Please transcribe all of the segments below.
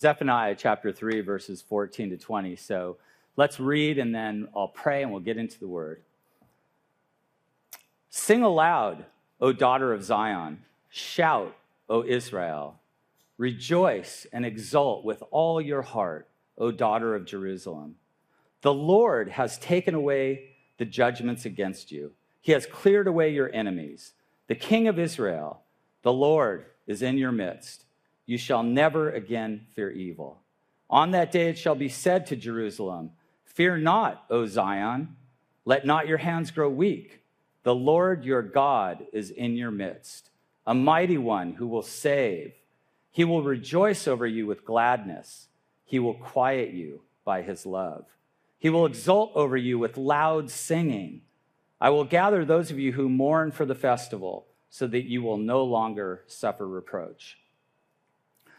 Zephaniah chapter 3, verses 14 to 20. So let's read and then I'll pray and we'll get into the word. Sing aloud, O daughter of Zion. Shout, O Israel. Rejoice and exult with all your heart, O daughter of Jerusalem. The Lord has taken away the judgments against you, He has cleared away your enemies. The King of Israel, the Lord, is in your midst. You shall never again fear evil. On that day it shall be said to Jerusalem, Fear not, O Zion. Let not your hands grow weak. The Lord your God is in your midst, a mighty one who will save. He will rejoice over you with gladness. He will quiet you by his love. He will exult over you with loud singing. I will gather those of you who mourn for the festival so that you will no longer suffer reproach.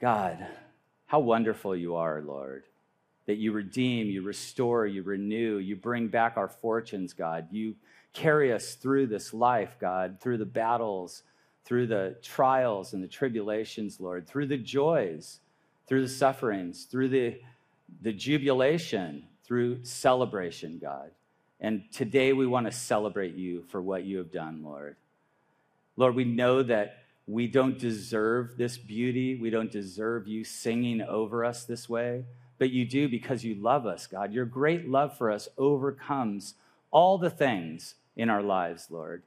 God, how wonderful you are, Lord, that you redeem, you restore, you renew, you bring back our fortunes, God. You carry us through this life, God, through the battles, through the trials and the tribulations, Lord, through the joys, through the sufferings, through the, the jubilation, through celebration, God. And today we want to celebrate you for what you have done, Lord. Lord, we know that we don't deserve this beauty. We don't deserve you singing over us this way, but you do because you love us, God. Your great love for us overcomes all the things in our lives, Lord.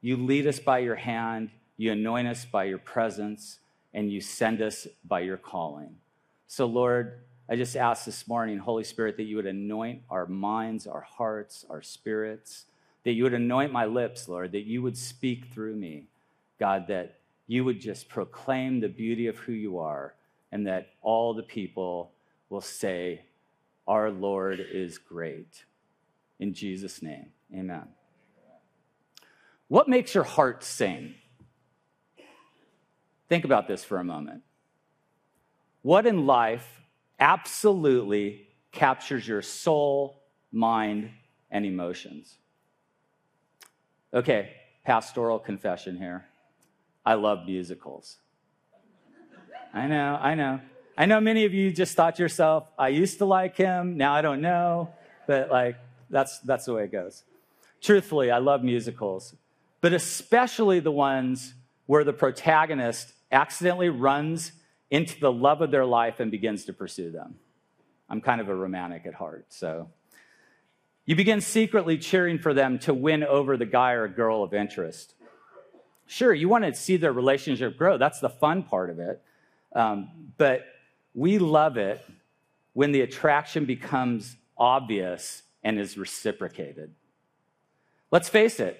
You lead us by your hand, you anoint us by your presence, and you send us by your calling. So, Lord, I just ask this morning, Holy Spirit, that you would anoint our minds, our hearts, our spirits, that you would anoint my lips, Lord, that you would speak through me, God, that you would just proclaim the beauty of who you are, and that all the people will say, Our Lord is great. In Jesus' name, amen. What makes your heart sing? Think about this for a moment. What in life absolutely captures your soul, mind, and emotions? Okay, pastoral confession here. I love musicals. I know, I know. I know many of you just thought to yourself, I used to like him, now I don't know, but like that's that's the way it goes. Truthfully, I love musicals, but especially the ones where the protagonist accidentally runs into the love of their life and begins to pursue them. I'm kind of a romantic at heart, so you begin secretly cheering for them to win over the guy or girl of interest. Sure, you want to see their relationship grow. That's the fun part of it. Um, but we love it when the attraction becomes obvious and is reciprocated. Let's face it,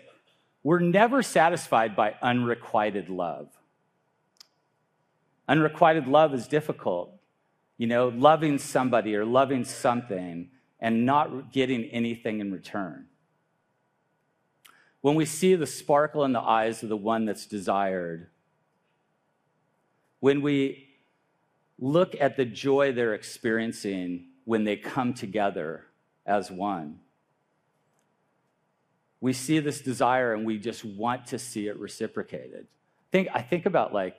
we're never satisfied by unrequited love. Unrequited love is difficult. You know, loving somebody or loving something and not getting anything in return when we see the sparkle in the eyes of the one that's desired, when we look at the joy they're experiencing when they come together as one, we see this desire and we just want to see it reciprocated. Think, I think about like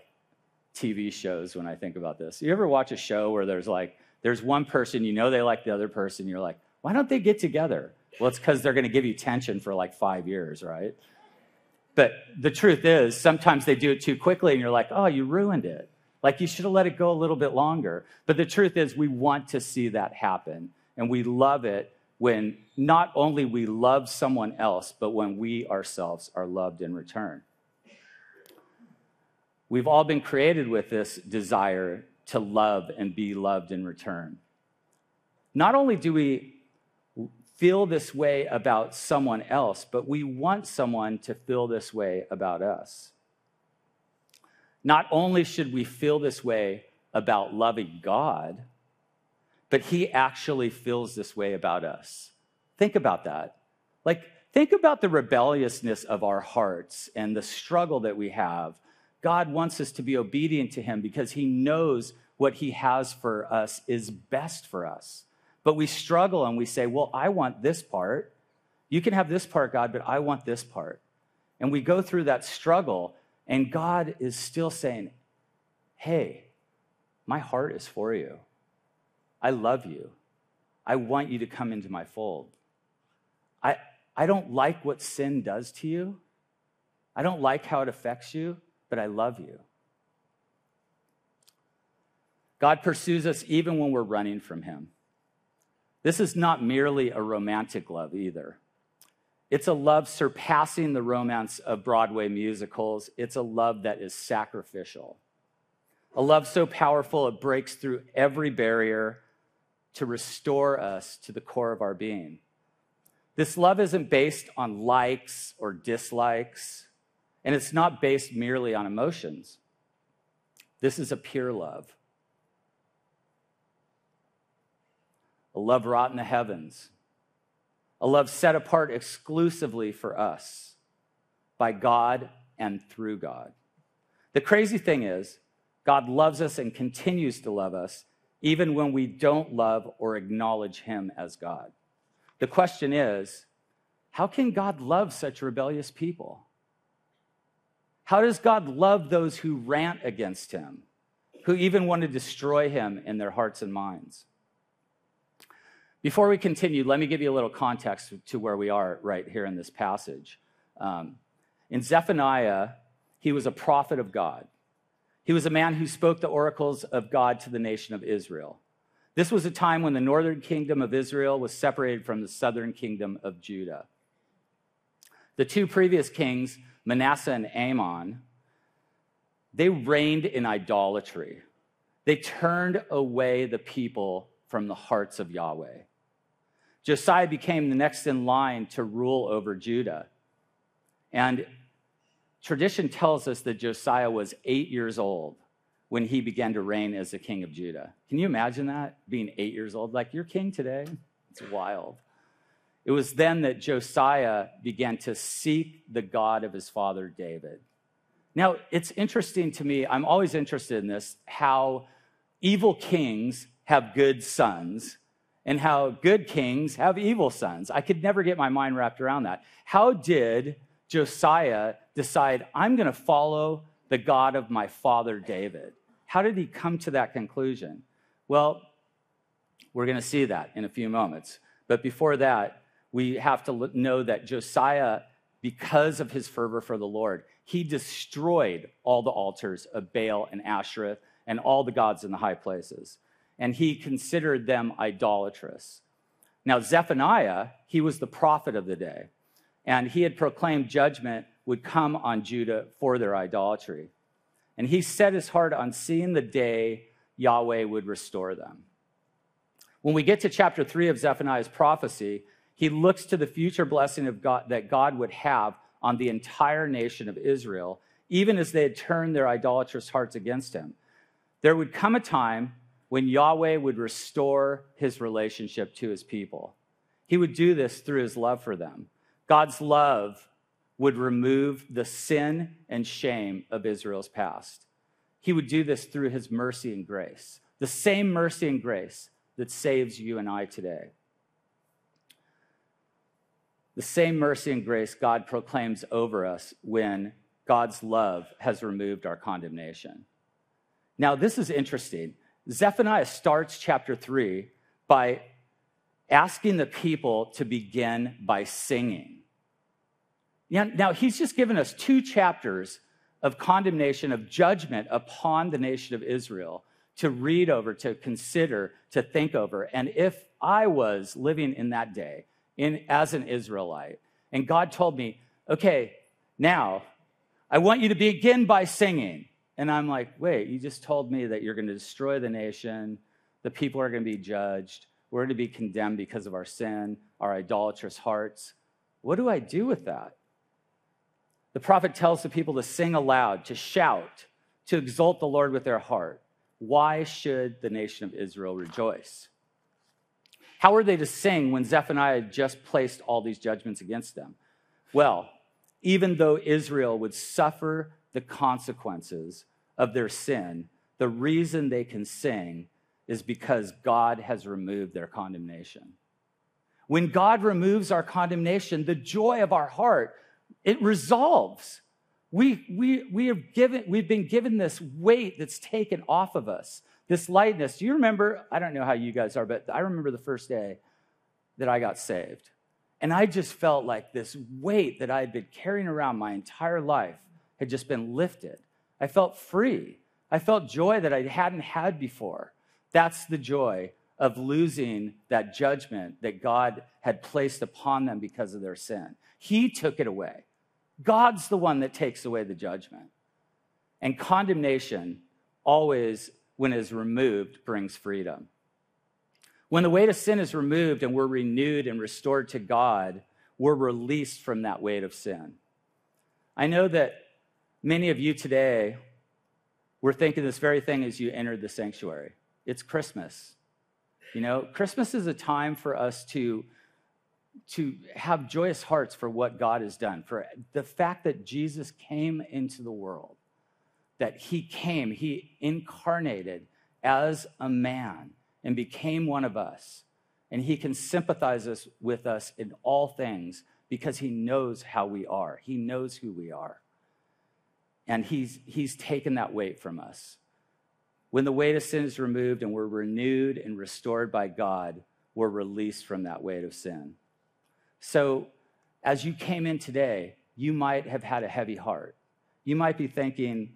TV shows when I think about this. You ever watch a show where there's like, there's one person, you know they like the other person, you're like, why don't they get together? Well, it's because they're going to give you tension for like five years, right? But the truth is, sometimes they do it too quickly and you're like, oh, you ruined it. Like you should have let it go a little bit longer. But the truth is, we want to see that happen. And we love it when not only we love someone else, but when we ourselves are loved in return. We've all been created with this desire to love and be loved in return. Not only do we feel this way about someone else, but we want someone to feel this way about us. Not only should we feel this way about loving God, but he actually feels this way about us. Think about that. Like, think about the rebelliousness of our hearts and the struggle that we have. God wants us to be obedient to him because he knows what he has for us is best for us. But we struggle and we say, Well, I want this part. You can have this part, God, but I want this part. And we go through that struggle, and God is still saying, Hey, my heart is for you. I love you. I want you to come into my fold. I, I don't like what sin does to you. I don't like how it affects you, but I love you. God pursues us even when we're running from Him. This is not merely a romantic love either. It's a love surpassing the romance of Broadway musicals. It's a love that is sacrificial. A love so powerful it breaks through every barrier to restore us to the core of our being. This love isn't based on likes or dislikes, and it's not based merely on emotions. This is a pure love. A love wrought in the heavens, a love set apart exclusively for us by God and through God. The crazy thing is, God loves us and continues to love us even when we don't love or acknowledge Him as God. The question is, how can God love such rebellious people? How does God love those who rant against Him, who even want to destroy Him in their hearts and minds? Before we continue, let me give you a little context to where we are right here in this passage. Um, in Zephaniah, he was a prophet of God. He was a man who spoke the oracles of God to the nation of Israel. This was a time when the northern kingdom of Israel was separated from the southern kingdom of Judah. The two previous kings, Manasseh and Amon, they reigned in idolatry. They turned away the people from the hearts of Yahweh. Josiah became the next in line to rule over Judah. And tradition tells us that Josiah was eight years old when he began to reign as the king of Judah. Can you imagine that? Being eight years old? Like, you're king today? It's wild. It was then that Josiah began to seek the God of his father David. Now, it's interesting to me, I'm always interested in this, how evil kings have good sons and how good kings have evil sons. I could never get my mind wrapped around that. How did Josiah decide, I'm going to follow the God of my father David? How did he come to that conclusion? Well, we're going to see that in a few moments. But before that, we have to know that Josiah, because of his fervor for the Lord, he destroyed all the altars of Baal and Asherah and all the gods in the high places and he considered them idolatrous. Now, Zephaniah, he was the prophet of the day, and he had proclaimed judgment would come on Judah for their idolatry. And he set his heart on seeing the day Yahweh would restore them. When we get to chapter three of Zephaniah's prophecy, he looks to the future blessing of God that God would have on the entire nation of Israel, even as they had turned their idolatrous hearts against him. There would come a time when Yahweh would restore his relationship to his people. He would do this through his love for them. God's love would remove the sin and shame of Israel's past. He would do this through his mercy and grace, the same mercy and grace that saves you and I today. The same mercy and grace God proclaims over us when God's love has removed our condemnation. Now, this is interesting Zephaniah starts chapter three by asking the people to begin by singing. Now, he's just given us two chapters of condemnation, of judgment upon the nation of Israel to read over, to consider, to think over. And if I was living in that day in, as an Israelite, and God told me, okay, now I want you to begin by singing. And I'm like, wait, you just told me that you're going to destroy the nation. The people are going to be judged. We're going to be condemned because of our sin, our idolatrous hearts. What do I do with that? The prophet tells the people to sing aloud, to shout, to exalt the Lord with their heart. why should the nation of Israel rejoice? How are they to sing when Zephaniah just placed all these judgments against them? Well, even though Israel would suffer the consequences of their sin, the reason they can sing is because God has removed their condemnation. When God removes our condemnation, the joy of our heart, it resolves. We, we, we have given, we've been given this weight that's taken off of us, this lightness. Do you remember? I don't know how you guys are, but I remember the first day that I got saved. And I just felt like this weight that I had been carrying around my entire life had just been lifted. I felt free. I felt joy that I hadn't had before. That's the joy of losing that judgment that God had placed upon them because of their sin. He took it away. God's the one that takes away the judgment. And condemnation always, when it is removed, brings freedom. When the weight of sin is removed and we're renewed and restored to God, we're released from that weight of sin. I know that many of you today were thinking this very thing as you entered the sanctuary. It's Christmas. You know, Christmas is a time for us to to have joyous hearts for what God has done, for the fact that Jesus came into the world, that he came, he incarnated as a man and became one of us. And he can sympathize us, with us in all things because he knows how we are, he knows who we are. And he's, he's taken that weight from us. When the weight of sin is removed and we're renewed and restored by God, we're released from that weight of sin. So, as you came in today, you might have had a heavy heart. You might be thinking,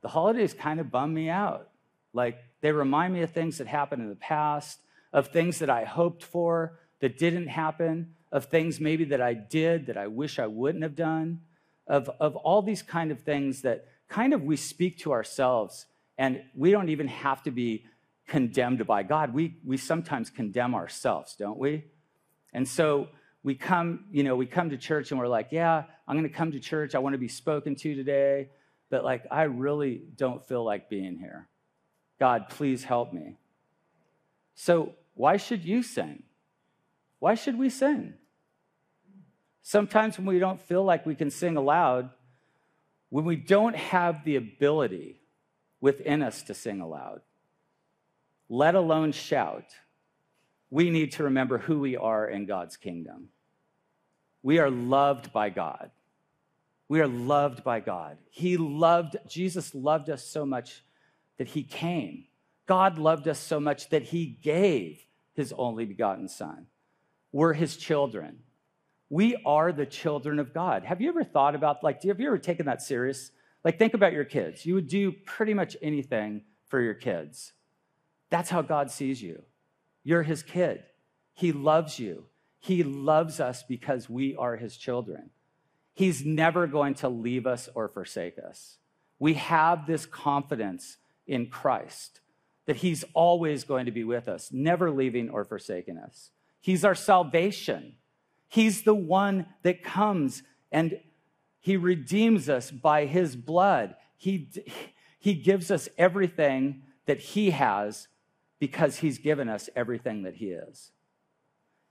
the holidays kind of bum me out. Like, they remind me of things that happened in the past, of things that I hoped for that didn't happen, of things maybe that I did that I wish I wouldn't have done, of, of all these kind of things that kind of we speak to ourselves, and we don't even have to be condemned by God. We, we sometimes condemn ourselves, don't we? And so we come, you know, we come to church and we're like, yeah, I'm going to come to church. I want to be spoken to today. But like, I really don't feel like being here. God, please help me. So, why should you sing? Why should we sing? Sometimes when we don't feel like we can sing aloud, when we don't have the ability within us to sing aloud, let alone shout, we need to remember who we are in God's kingdom. We are loved by God. We are loved by God. He loved, Jesus loved us so much that he came. God loved us so much that he gave his only begotten Son. We're his children. We are the children of God. Have you ever thought about, like, have you ever taken that serious? Like, think about your kids. You would do pretty much anything for your kids. That's how God sees you. You're his kid. He loves you. He loves us because we are his children. He's never going to leave us or forsake us. We have this confidence in Christ that he's always going to be with us, never leaving or forsaking us. He's our salvation. He's the one that comes and he redeems us by his blood. He, he gives us everything that he has because he's given us everything that he is.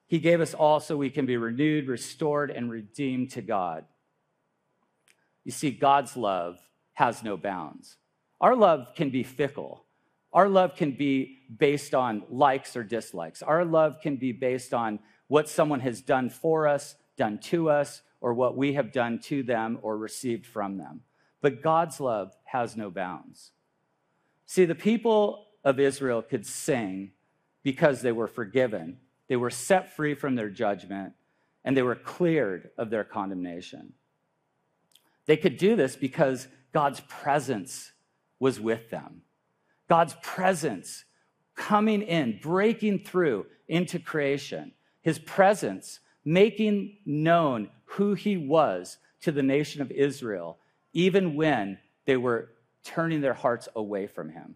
He gave us all so we can be renewed, restored, and redeemed to God. You see, God's love has no bounds. Our love can be fickle. Our love can be based on likes or dislikes. Our love can be based on what someone has done for us, done to us, or what we have done to them or received from them. But God's love has no bounds. See, the people of Israel could sing because they were forgiven, they were set free from their judgment, and they were cleared of their condemnation. They could do this because God's presence was with them. God's presence coming in, breaking through into creation, his presence making known who he was to the nation of Israel, even when they were turning their hearts away from him.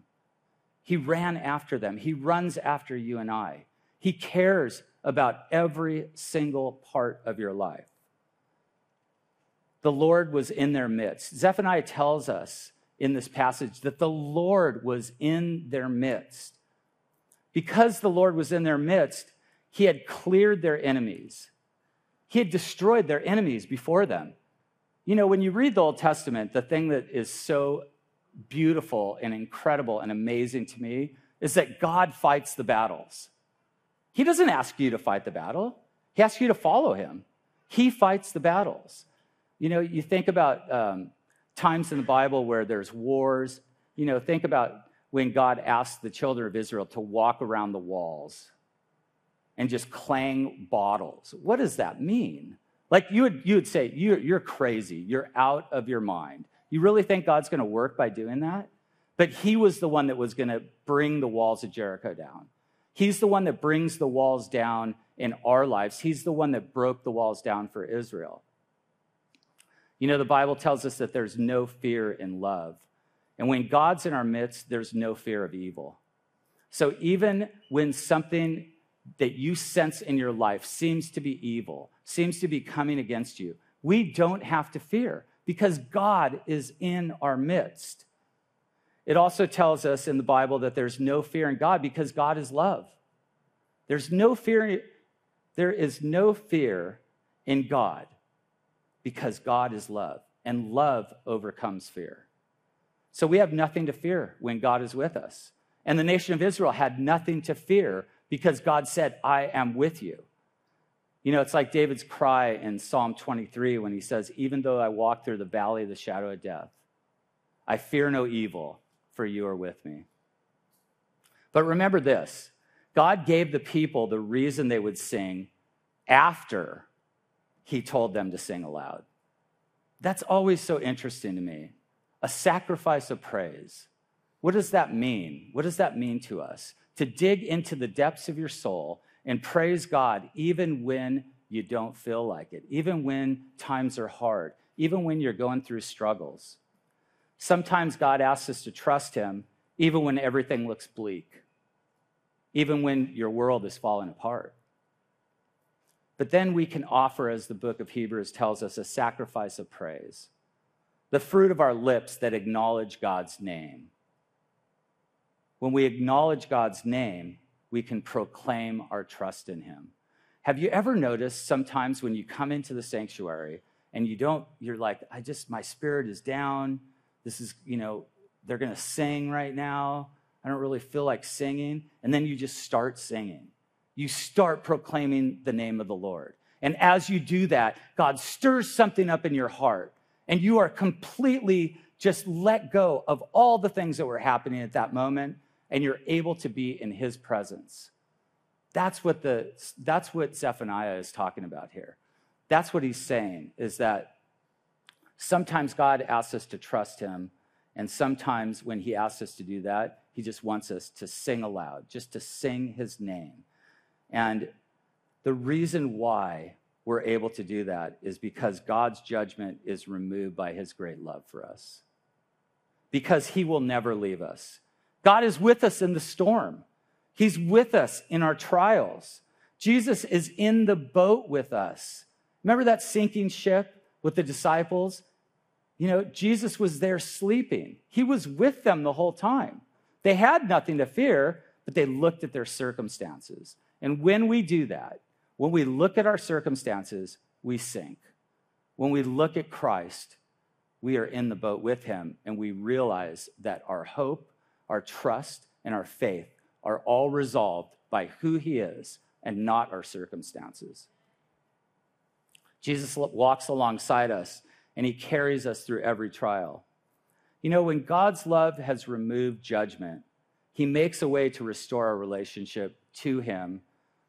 He ran after them. He runs after you and I. He cares about every single part of your life. The Lord was in their midst. Zephaniah tells us in this passage that the Lord was in their midst. Because the Lord was in their midst, he had cleared their enemies. He had destroyed their enemies before them. You know, when you read the Old Testament, the thing that is so beautiful and incredible and amazing to me is that God fights the battles. He doesn't ask you to fight the battle, He asks you to follow Him. He fights the battles. You know, you think about um, times in the Bible where there's wars. You know, think about when God asked the children of Israel to walk around the walls and just clang bottles. What does that mean? Like you would, you would say, you're, you're crazy. You're out of your mind. You really think God's going to work by doing that? But he was the one that was going to bring the walls of Jericho down. He's the one that brings the walls down in our lives. He's the one that broke the walls down for Israel. You know, the Bible tells us that there's no fear in love. And when God's in our midst, there's no fear of evil. So even when something that you sense in your life seems to be evil, seems to be coming against you, we don't have to fear because God is in our midst. It also tells us in the Bible that there's no fear in God because God is love. There's no fear, there is no fear in God because God is love, and love overcomes fear. So we have nothing to fear when God is with us. And the nation of Israel had nothing to fear because God said, I am with you. You know, it's like David's cry in Psalm 23 when he says, Even though I walk through the valley of the shadow of death, I fear no evil, for you are with me. But remember this God gave the people the reason they would sing after he told them to sing aloud. That's always so interesting to me. A sacrifice of praise. What does that mean? What does that mean to us? To dig into the depths of your soul and praise God even when you don't feel like it, even when times are hard, even when you're going through struggles. Sometimes God asks us to trust Him even when everything looks bleak, even when your world is falling apart. But then we can offer, as the book of Hebrews tells us, a sacrifice of praise, the fruit of our lips that acknowledge God's name. When we acknowledge God's name, we can proclaim our trust in him. Have you ever noticed sometimes when you come into the sanctuary and you don't, you're like, I just, my spirit is down. This is, you know, they're going to sing right now. I don't really feel like singing. And then you just start singing. You start proclaiming the name of the Lord. And as you do that, God stirs something up in your heart, and you are completely just let go of all the things that were happening at that moment and you're able to be in his presence. That's what, the, that's what Zephaniah is talking about here. That's what he's saying, is that sometimes God asks us to trust him, and sometimes when he asks us to do that, he just wants us to sing aloud, just to sing his name. And the reason why we're able to do that is because God's judgment is removed by his great love for us. Because he will never leave us. God is with us in the storm. He's with us in our trials. Jesus is in the boat with us. Remember that sinking ship with the disciples? You know, Jesus was there sleeping. He was with them the whole time. They had nothing to fear, but they looked at their circumstances. And when we do that, when we look at our circumstances, we sink. When we look at Christ, we are in the boat with him and we realize that our hope our trust, and our faith are all resolved by who he is and not our circumstances. Jesus walks alongside us and he carries us through every trial. You know, when God's love has removed judgment, he makes a way to restore our relationship to him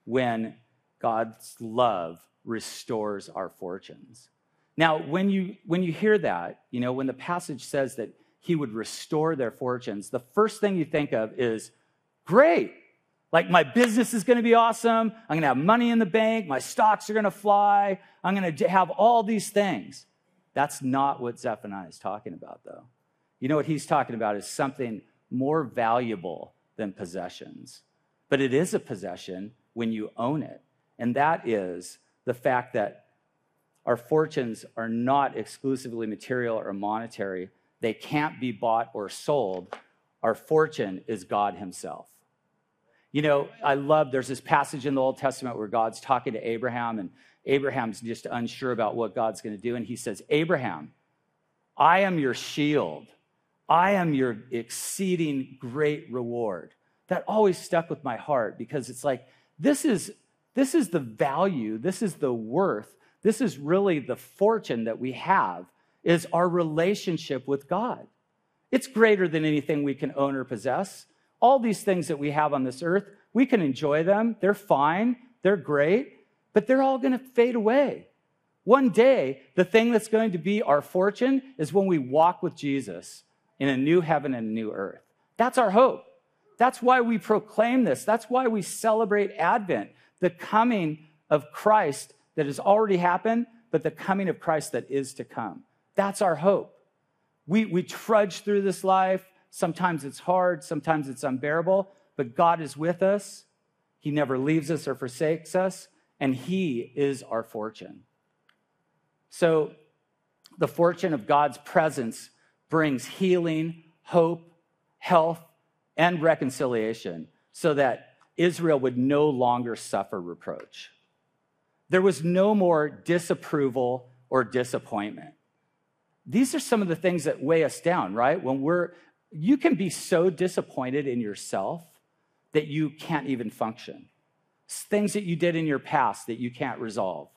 when God's love restores our fortunes. Now, when you when you hear that, you know, when the passage says that he would restore their fortunes, the first thing you think of is great. Like, my business is going to be awesome. I'm going to have money in the bank. My stocks are going to fly. I'm going to have all these things. That's not what Zephaniah is talking about, though. You know what he's talking about is something more valuable than possessions. But it is a possession when you own it. And that is the fact that our fortunes are not exclusively material or monetary, they can't be bought or sold. Our fortune is God Himself. You know, I love, there's this passage in the Old Testament where God's talking to Abraham, and Abraham's just unsure about what God's going to do. And he says, Abraham, I am your shield. I am your exceeding great reward. That always stuck with my heart because it's like, this is, this is the value, this is the worth, this is really the fortune that we have, is our relationship with God. It's greater than anything we can own or possess all these things that we have on this earth, we can enjoy them. They're fine, they're great, but they're all going to fade away. One day, the thing that's going to be our fortune is when we walk with Jesus in a new heaven and a new earth. That's our hope. That's why we proclaim this. That's why we celebrate Advent, the coming of Christ that has already happened, but the coming of Christ that is to come. That's our hope. We, we trudge through this life. Sometimes it's hard, sometimes it's unbearable, but God is with us. He never leaves us or forsakes us, and He is our fortune. So, the fortune of God's presence brings healing, hope, health, and reconciliation so that Israel would no longer suffer reproach. There was no more disapproval or disappointment. These are some of the things that weigh us down, right? When we're you can be so disappointed in yourself that you can't even function. Things that you did in your past that you can't resolve.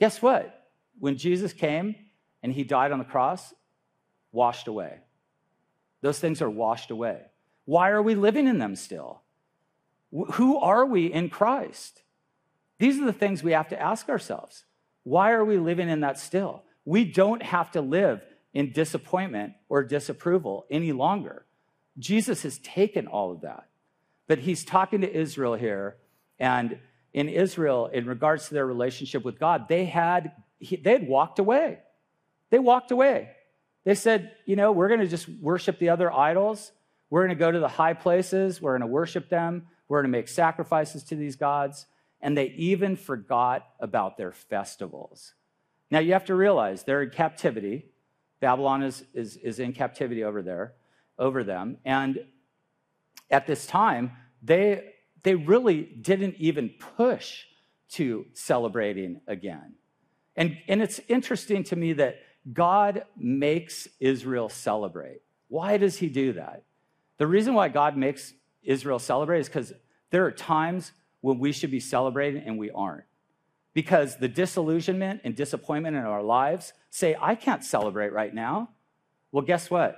Guess what? When Jesus came and he died on the cross, washed away. Those things are washed away. Why are we living in them still? Who are we in Christ? These are the things we have to ask ourselves. Why are we living in that still? We don't have to live in disappointment or disapproval any longer. Jesus has taken all of that. But he's talking to Israel here. And in Israel, in regards to their relationship with God, they had, they had walked away. They walked away. They said, you know, we're going to just worship the other idols. We're going to go to the high places. We're going to worship them. We're going to make sacrifices to these gods. And they even forgot about their festivals. Now, you have to realize they're in captivity. Babylon is, is, is in captivity over there, over them. And at this time, they, they really didn't even push to celebrating again. And, and it's interesting to me that God makes Israel celebrate. Why does he do that? The reason why God makes Israel celebrate is because there are times when we should be celebrating and we aren't because the disillusionment and disappointment in our lives say, I can't celebrate right now. Well, guess what?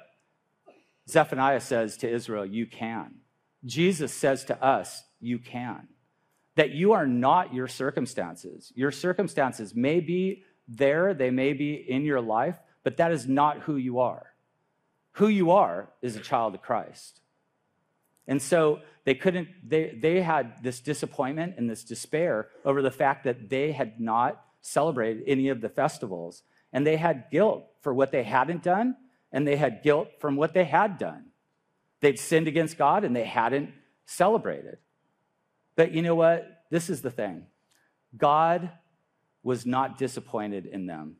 Zephaniah says to Israel, You can. Jesus says to us, You can. That you are not your circumstances. Your circumstances may be there, they may be in your life, but that is not who you are. Who you are is a child of Christ. And so they couldn't, they, they had this disappointment and this despair over the fact that they had not celebrated any of the festivals. And they had guilt for what they hadn't done, and they had guilt from what they had done. They'd sinned against God and they hadn't celebrated. But you know what? This is the thing God was not disappointed in them.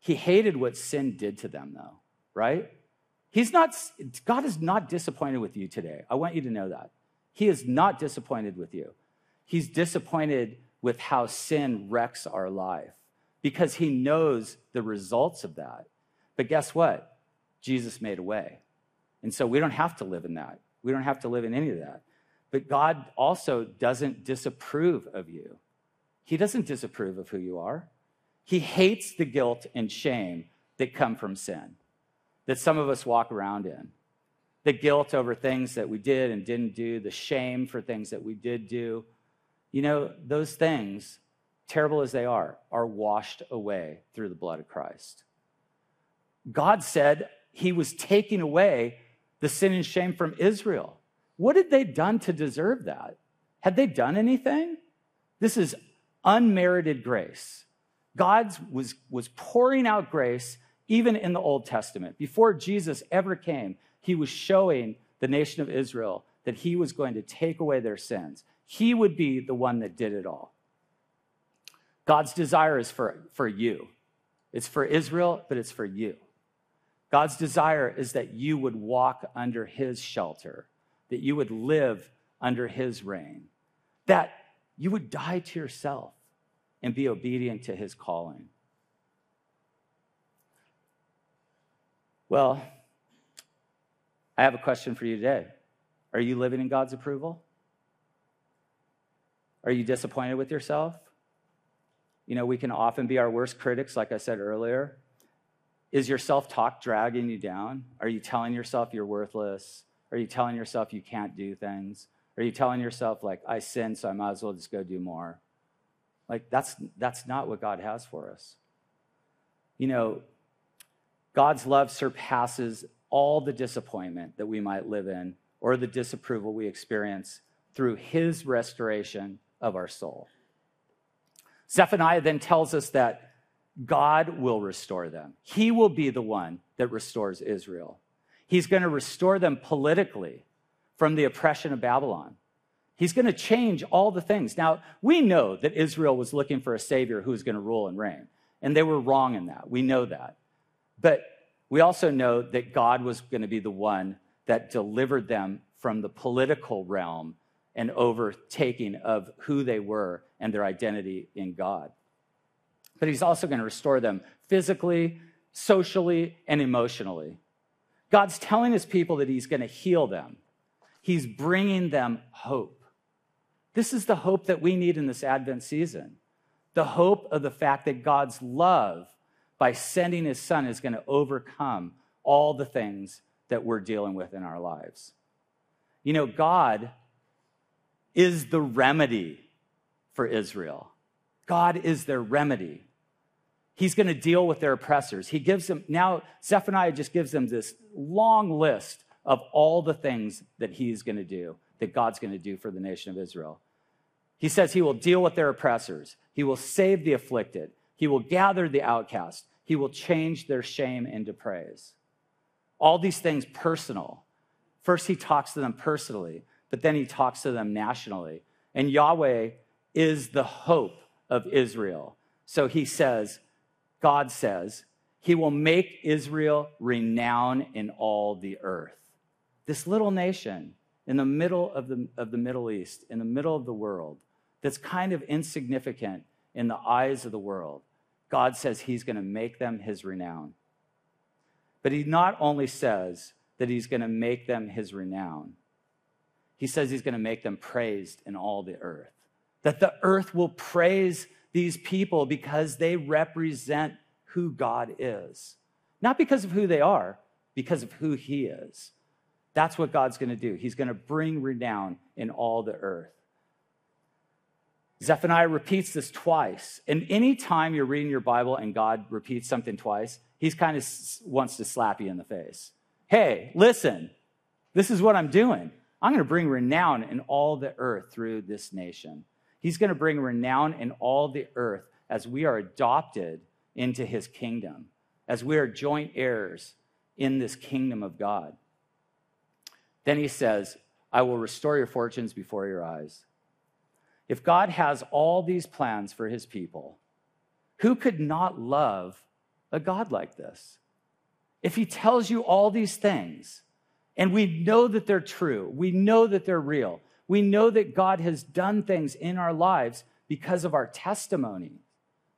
He hated what sin did to them, though, right? He's not, God is not disappointed with you today. I want you to know that. He is not disappointed with you. He's disappointed with how sin wrecks our life because he knows the results of that. But guess what? Jesus made a way. And so we don't have to live in that. We don't have to live in any of that. But God also doesn't disapprove of you. He doesn't disapprove of who you are. He hates the guilt and shame that come from sin that some of us walk around in the guilt over things that we did and didn't do, the shame for things that we did do. You know, those things, terrible as they are, are washed away through the blood of Christ. God said he was taking away the sin and shame from Israel. What had they done to deserve that? Had they done anything? This is unmerited grace. God was, was pouring out grace even in the Old Testament, before Jesus ever came, he was showing the nation of Israel that he was going to take away their sins. He would be the one that did it all. God's desire is for, for you. It's for Israel, but it's for you. God's desire is that you would walk under his shelter, that you would live under his reign, that you would die to yourself and be obedient to his calling. Well, I have a question for you today. Are you living in God's approval? Are you disappointed with yourself? You know, we can often be our worst critics, like I said earlier. Is your self talk dragging you down? Are you telling yourself you're worthless? Are you telling yourself you can't do things? Are you telling yourself, like, I sin, so I might as well just go do more? Like, that's, that's not what God has for us. You know, God's love surpasses all the disappointment that we might live in or the disapproval we experience through his restoration of our soul. Zephaniah then tells us that God will restore them. He will be the one that restores Israel. He's going to restore them politically from the oppression of Babylon. He's going to change all the things. Now, we know that Israel was looking for a savior who was going to rule and reign, and they were wrong in that. We know that. But we also know that God was going to be the one that delivered them from the political realm and overtaking of who they were and their identity in God. But he's also going to restore them physically, socially, and emotionally. God's telling his people that he's going to heal them. He's bringing them hope. This is the hope that we need in this Advent season the hope of the fact that God's love by sending his son is going to overcome all the things that we're dealing with in our lives. You know, God is the remedy for Israel. God is their remedy. He's going to deal with their oppressors. He gives them, now Zephaniah just gives them this long list of all the things that he's going to do, that God's going to do for the nation of Israel. He says he will deal with their oppressors, he will save the afflicted, he will gather the outcast, he will change their shame into praise. All these things personal. First, he talks to them personally but then he talks to them nationally. And Yahweh is the hope of Israel. So he says, God says, he will make Israel renowned in all the earth. This little nation in the middle of the, of the Middle East, in the middle of the world, that's kind of insignificant in the eyes of the world, God says he's going to make them his renown. But he not only says that he's going to make them his renown, he says he's going to make them praised in all the earth. That the earth will praise these people because they represent who God is. Not because of who they are, because of who he is. That's what God's going to do. He's going to bring renown in all the earth. Zephaniah repeats this twice. And anytime you're reading your Bible and God repeats something twice, he's kind of wants to slap you in the face. Hey, listen, this is what I'm doing. I'm going to bring renown in all the earth through this nation. He's going to bring renown in all the earth as we are adopted into his kingdom, as we are joint heirs in this kingdom of God. Then he says, I will restore your fortunes before your eyes. If God has all these plans for his people, who could not love a God like this? If he tells you all these things, and we know that they're true. We know that they're real. We know that God has done things in our lives because of our testimony,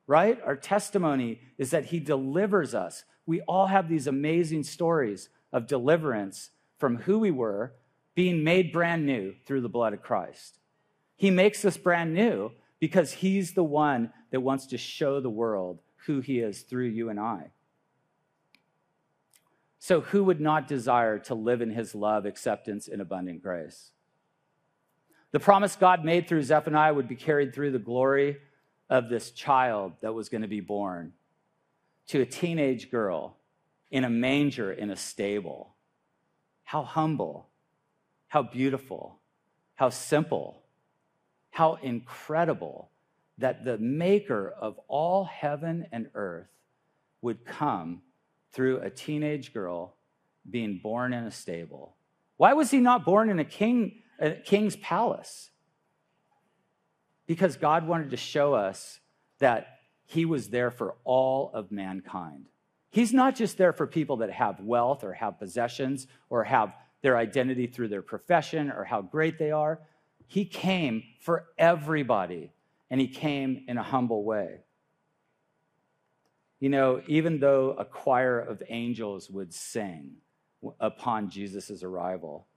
right? Our testimony is that He delivers us. We all have these amazing stories of deliverance from who we were, being made brand new through the blood of Christ. He makes us brand new because He's the one that wants to show the world who He is through you and I. So, who would not desire to live in his love, acceptance, and abundant grace? The promise God made through Zephaniah would be carried through the glory of this child that was going to be born to a teenage girl in a manger in a stable. How humble, how beautiful, how simple, how incredible that the maker of all heaven and earth would come through a teenage girl being born in a stable. Why was he not born in a, king, a king's palace? Because God wanted to show us that he was there for all of mankind. He's not just there for people that have wealth or have possessions or have their identity through their profession or how great they are. He came for everybody, and he came in a humble way. You know, even though a choir of angels would sing upon Jesus' arrival,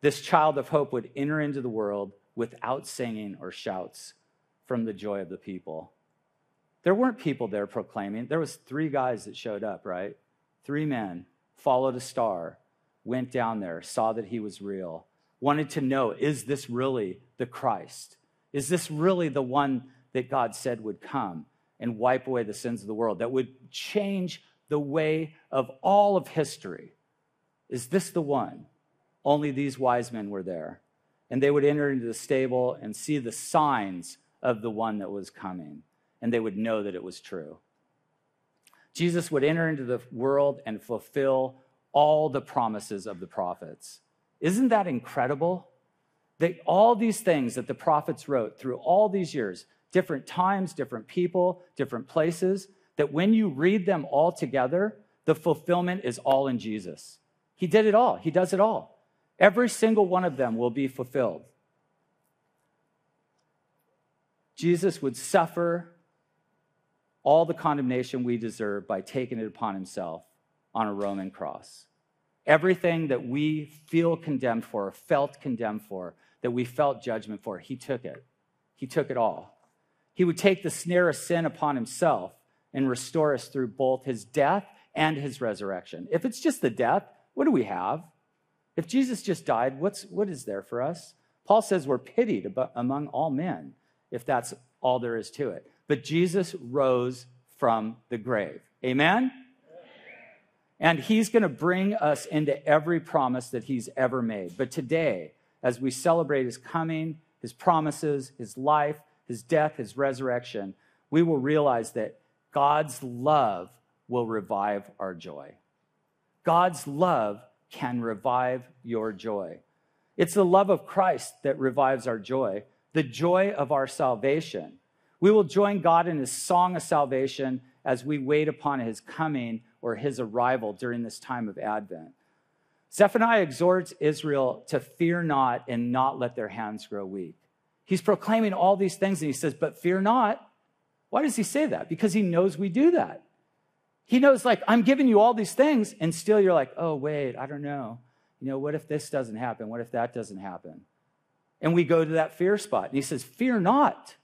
this child of hope would enter into the world without singing or shouts from the joy of the people. There weren't people there proclaiming. There was three guys that showed up, right? Three men followed a star, went down there, saw that he was real, wanted to know, is this really the Christ? Is this really the one that God said would come and wipe away the sins of the world, that would change the way of all of history? Is this the one? Only these wise men were there. And they would enter into the stable and see the signs of the one that was coming and they would know that it was true. Jesus would enter into the world and fulfill all the promises of the prophets. Isn't that incredible? That all these things that the prophets wrote through all these years, different times, different people, different places, that when you read them all together, the fulfillment is all in Jesus. He did it all, He does it all. Every single one of them will be fulfilled. Jesus would suffer all the condemnation we deserve by taking it upon himself on a Roman cross. Everything that we feel condemned for, felt condemned for, that we felt judgment for, he took it. He took it all. He would take the snare of sin upon himself and restore us through both his death and his resurrection. If it's just the death, what do we have? If Jesus just died, what's, what is there for us? Paul says we're pitied among all men, if that's all there is to it but Jesus rose from the grave. Amen? And he's going to bring us into every promise that he's ever made. But today, as we celebrate his coming, his promises, his life, his death, his resurrection, we will realize that God's love will revive our joy. God's love can revive your joy. It's the love of Christ that revives our joy, the joy of our salvation. We will join God in his song of salvation as we wait upon his coming or his arrival during this time of Advent. Zephaniah exhorts Israel to fear not and not let their hands grow weak. He's proclaiming all these things and he says, But fear not. Why does he say that? Because he knows we do that. He knows, like, I'm giving you all these things, and still you're like, oh, wait, I don't know. You know, what if this doesn't happen? What if that doesn't happen? And we go to that fear spot. And he says, Fear not.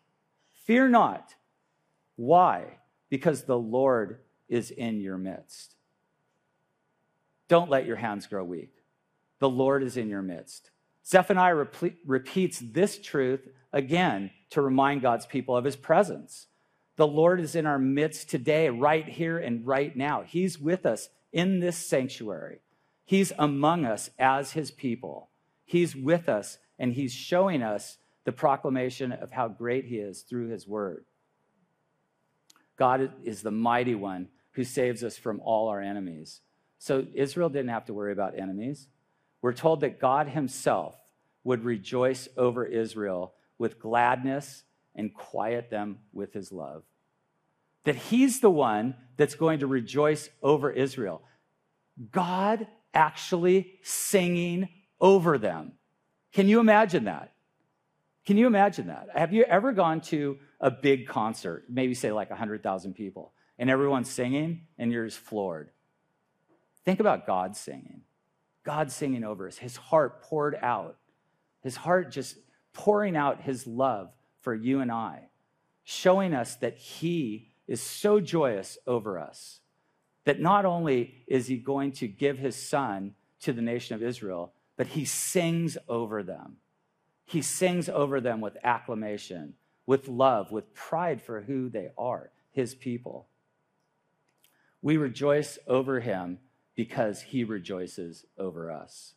Fear not. Why? Because the Lord is in your midst. Don't let your hands grow weak. The Lord is in your midst. Zephaniah rep- repeats this truth again to remind God's people of his presence. The Lord is in our midst today, right here and right now. He's with us in this sanctuary. He's among us as his people. He's with us and he's showing us the proclamation of how great he is through his word. God is the mighty one who saves us from all our enemies. So Israel didn't have to worry about enemies. We're told that God himself would rejoice over Israel with gladness and quiet them with his love. That he's the one that's going to rejoice over Israel. God actually singing over them. Can you imagine that? Can you imagine that? Have you ever gone to a big concert, maybe say like 100,000 people, and everyone's singing and you're just floored? Think about God singing. God singing over us, his heart poured out, his heart just pouring out his love for you and I, showing us that he is so joyous over us that not only is he going to give his son to the nation of Israel, but he sings over them. He sings over them with acclamation, with love, with pride for who they are, his people. We rejoice over him because he rejoices over us.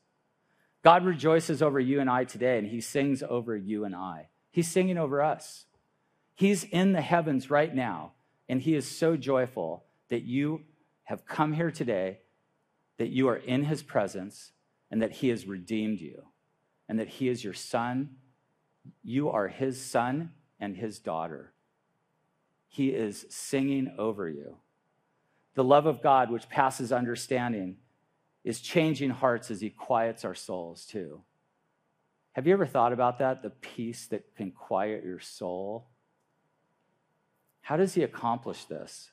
God rejoices over you and I today, and he sings over you and I. He's singing over us. He's in the heavens right now, and he is so joyful that you have come here today, that you are in his presence, and that he has redeemed you and that he is your son. You are his son and his daughter. He is singing over you. The love of God, which passes understanding, is changing hearts as He quiets our souls, too. Have you ever thought about that? The peace that can quiet your soul? How does He accomplish this?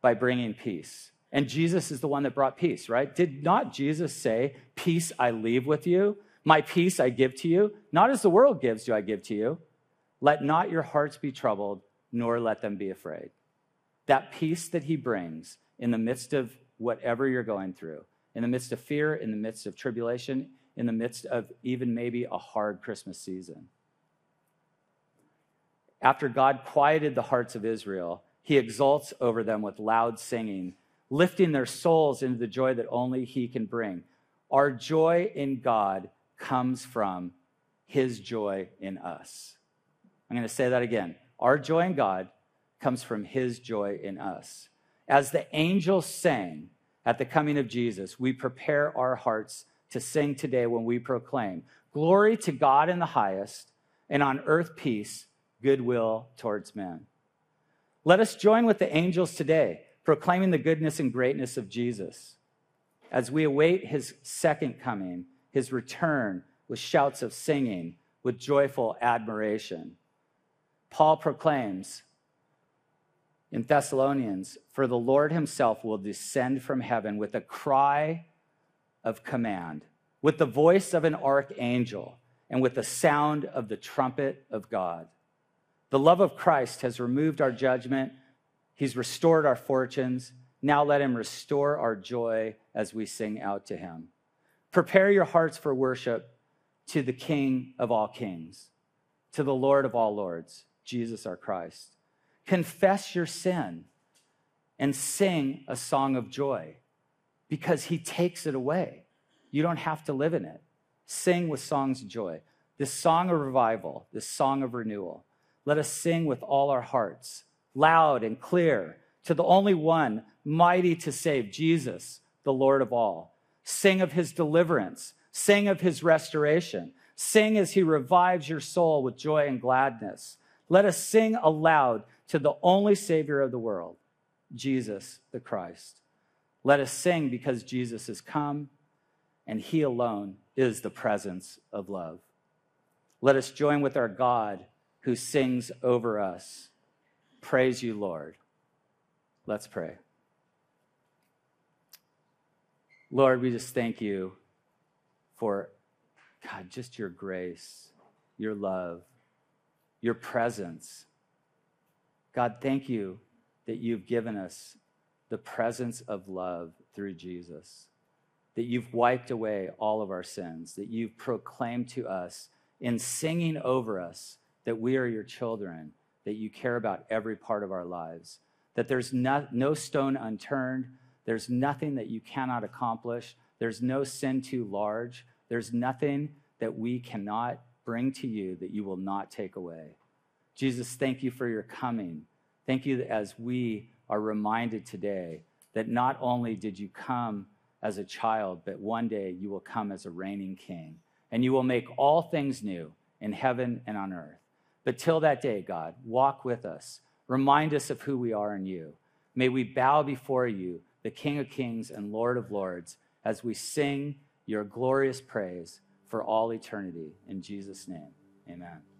By bringing peace. And Jesus is the one that brought peace, right? Did not Jesus say, Peace I leave with you? My peace I give to you? Not as the world gives, do I give to you. Let not your hearts be troubled, nor let them be afraid. That peace that he brings in the midst of whatever you're going through, in the midst of fear, in the midst of tribulation, in the midst of even maybe a hard Christmas season. After God quieted the hearts of Israel, he exults over them with loud singing, lifting their souls into the joy that only he can bring. Our joy in God comes from his joy in us. I'm going to say that again. Our joy in God comes from his joy in us. As the angels sang at the coming of Jesus, we prepare our hearts to sing today when we proclaim glory to God in the highest, and on earth peace, goodwill towards men. Let us join with the angels today, proclaiming the goodness and greatness of Jesus as we await his second coming, his return with shouts of singing, with joyful admiration. Paul proclaims in Thessalonians, For the Lord himself will descend from heaven with a cry of command, with the voice of an archangel, and with the sound of the trumpet of God. The love of Christ has removed our judgment, He's restored our fortunes. Now let Him restore our joy as we sing out to Him. Prepare your hearts for worship to the King of all kings, to the Lord of all lords, Jesus our Christ. Confess your sin and sing a song of joy because he takes it away. You don't have to live in it. Sing with songs of joy. This song of revival, this song of renewal. Let us sing with all our hearts, loud and clear, to the only one mighty to save, Jesus, the Lord of all. Sing of his deliverance, sing of his restoration, sing as he revives your soul with joy and gladness. Let us sing aloud to the only Savior of the world, Jesus the Christ. Let us sing because Jesus has come and he alone is the presence of love. Let us join with our God who sings over us. Praise you, Lord. Let's pray. Lord, we just thank you for, God, just your grace, your love, your presence. God, thank you that you've given us the presence of love through Jesus, that you've wiped away all of our sins, that you've proclaimed to us in singing over us that we are your children, that you care about every part of our lives, that there's no, no stone unturned, there's nothing that you cannot accomplish, there's no sin too large, there's nothing that we cannot bring to you that you will not take away. Jesus, thank you for your coming. Thank you as we are reminded today that not only did you come as a child, but one day you will come as a reigning king, and you will make all things new in heaven and on earth. But till that day, God, walk with us. Remind us of who we are in you. May we bow before you, the King of kings and Lord of lords, as we sing your glorious praise for all eternity. In Jesus' name, amen.